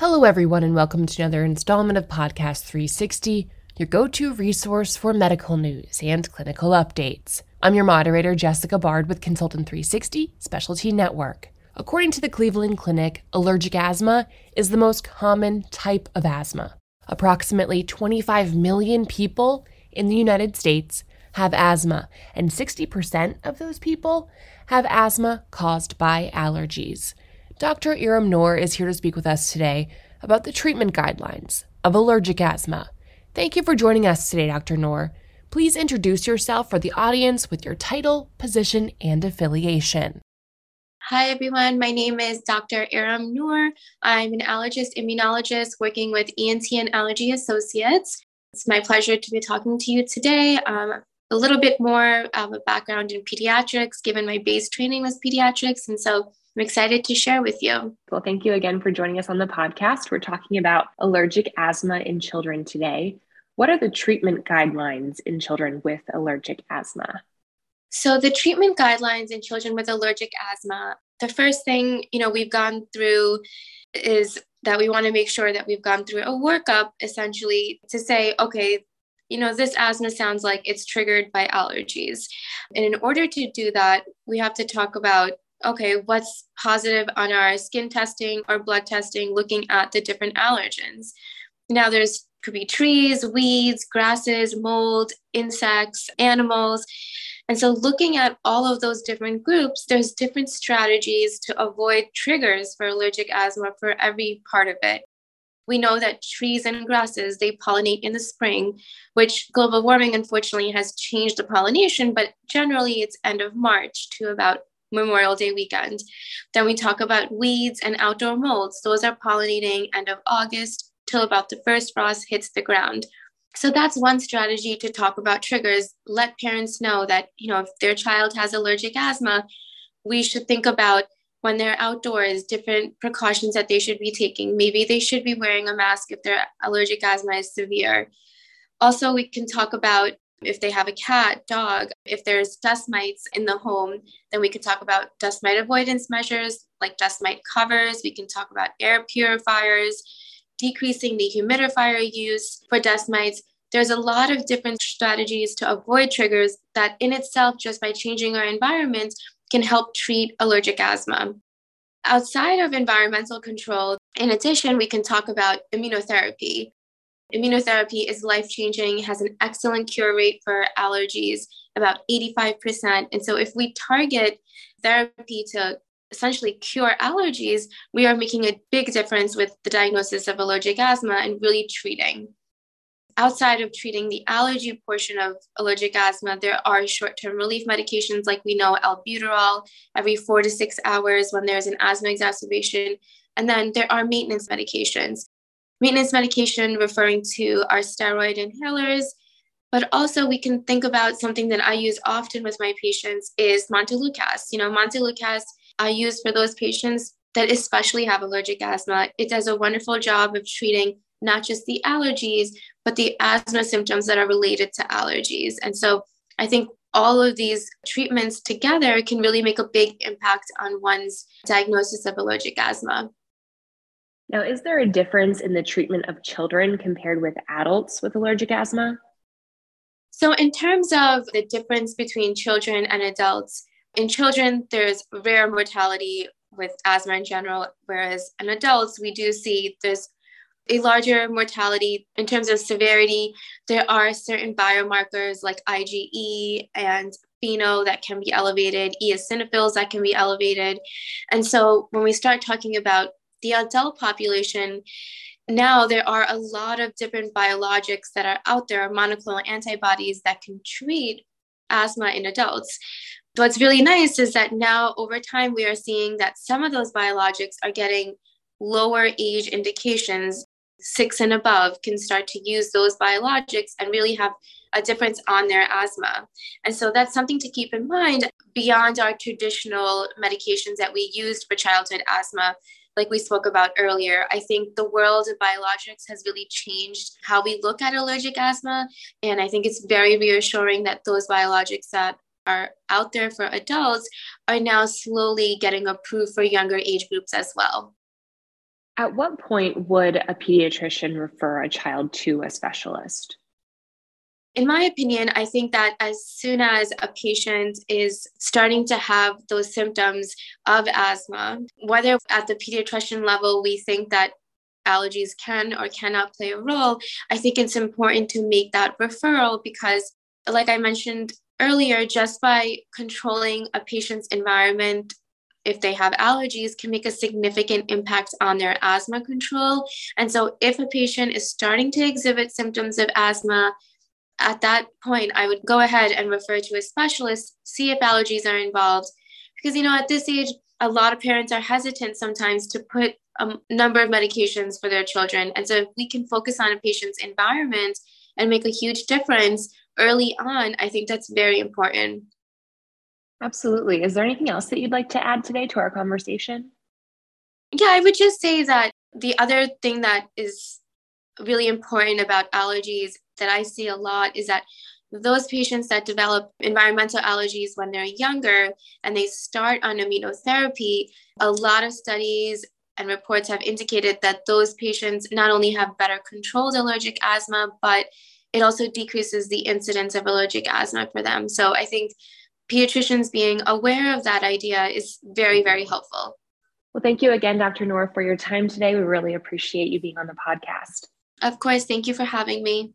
Hello, everyone, and welcome to another installment of Podcast 360, your go to resource for medical news and clinical updates. I'm your moderator, Jessica Bard with Consultant 360 Specialty Network. According to the Cleveland Clinic, allergic asthma is the most common type of asthma. Approximately 25 million people in the United States have asthma, and 60% of those people have asthma caused by allergies. Dr. Iram Noor is here to speak with us today about the treatment guidelines of allergic asthma. Thank you for joining us today, Dr. Noor. Please introduce yourself for the audience with your title, position, and affiliation. Hi, everyone. My name is Dr. Iram Noor. I'm an allergist immunologist working with ENT and Allergy Associates. It's my pleasure to be talking to you today. Um, a little bit more of a background in pediatrics, given my base training was pediatrics. And so I'm excited to share with you. Well, thank you again for joining us on the podcast. We're talking about allergic asthma in children today. What are the treatment guidelines in children with allergic asthma? So, the treatment guidelines in children with allergic asthma, the first thing, you know, we've gone through is that we want to make sure that we've gone through a workup essentially to say, okay, you know, this asthma sounds like it's triggered by allergies. And in order to do that, we have to talk about okay, what's positive on our skin testing or blood testing looking at the different allergens. Now there's could be trees, weeds, grasses, mold, insects, animals. And so looking at all of those different groups, there's different strategies to avoid triggers for allergic asthma for every part of it. We know that trees and grasses, they pollinate in the spring, which global warming unfortunately has changed the pollination, but generally it's end of March to about Memorial Day weekend. Then we talk about weeds and outdoor molds. Those are pollinating end of August till about the first frost hits the ground. So that's one strategy to talk about triggers. Let parents know that, you know, if their child has allergic asthma, we should think about when they're outdoors, different precautions that they should be taking. Maybe they should be wearing a mask if their allergic asthma is severe. Also, we can talk about if they have a cat, dog, if there's dust mites in the home, then we could talk about dust mite avoidance measures like dust mite covers. We can talk about air purifiers, decreasing the humidifier use for dust mites. There's a lot of different strategies to avoid triggers that, in itself, just by changing our environment, can help treat allergic asthma. Outside of environmental control, in addition, we can talk about immunotherapy. Immunotherapy is life changing, has an excellent cure rate for allergies, about 85%. And so, if we target therapy to essentially cure allergies, we are making a big difference with the diagnosis of allergic asthma and really treating. Outside of treating the allergy portion of allergic asthma, there are short term relief medications like we know albuterol every four to six hours when there's an asthma exacerbation. And then there are maintenance medications maintenance medication referring to our steroid inhalers. But also we can think about something that i use often with my patients is montelukast you know montelukast i use for those patients that especially have allergic asthma. It does a wonderful job of treating not just the allergies but the asthma symptoms that are related to allergies. And so i think all of these treatments together can really make a big impact on one's diagnosis of allergic asthma now, is there a difference in the treatment of children compared with adults with allergic asthma? So, in terms of the difference between children and adults, in children, there's rare mortality with asthma in general, whereas in adults, we do see there's a larger mortality in terms of severity. There are certain biomarkers like IgE and FeNO that can be elevated, eosinophils that can be elevated. And so when we start talking about the adult population, now there are a lot of different biologics that are out there, monoclonal antibodies that can treat asthma in adults. What's really nice is that now over time we are seeing that some of those biologics are getting lower age indications. Six and above can start to use those biologics and really have a difference on their asthma. And so that's something to keep in mind beyond our traditional medications that we used for childhood asthma like we spoke about earlier, I think the world of biologics has really changed how we look at allergic asthma. And I think it's very reassuring that those biologics that are out there for adults are now slowly getting approved for younger age groups as well. At what point would a pediatrician refer a child to a specialist? In my opinion, I think that as soon as a patient is starting to have those symptoms of asthma, whether at the pediatrician level we think that allergies can or cannot play a role, I think it's important to make that referral because, like I mentioned earlier, just by controlling a patient's environment if they have allergies can make a significant impact on their asthma control. And so, if a patient is starting to exhibit symptoms of asthma, at that point, I would go ahead and refer to a specialist, see if allergies are involved. Because, you know, at this age, a lot of parents are hesitant sometimes to put a number of medications for their children. And so, if we can focus on a patient's environment and make a huge difference early on, I think that's very important. Absolutely. Is there anything else that you'd like to add today to our conversation? Yeah, I would just say that the other thing that is really important about allergies that I see a lot is that those patients that develop environmental allergies when they're younger and they start on immunotherapy, a lot of studies and reports have indicated that those patients not only have better controlled allergic asthma, but it also decreases the incidence of allergic asthma for them. So I think pediatricians being aware of that idea is very, very helpful. Well, thank you again, Dr. Noor, for your time today. We really appreciate you being on the podcast. Of course. Thank you for having me.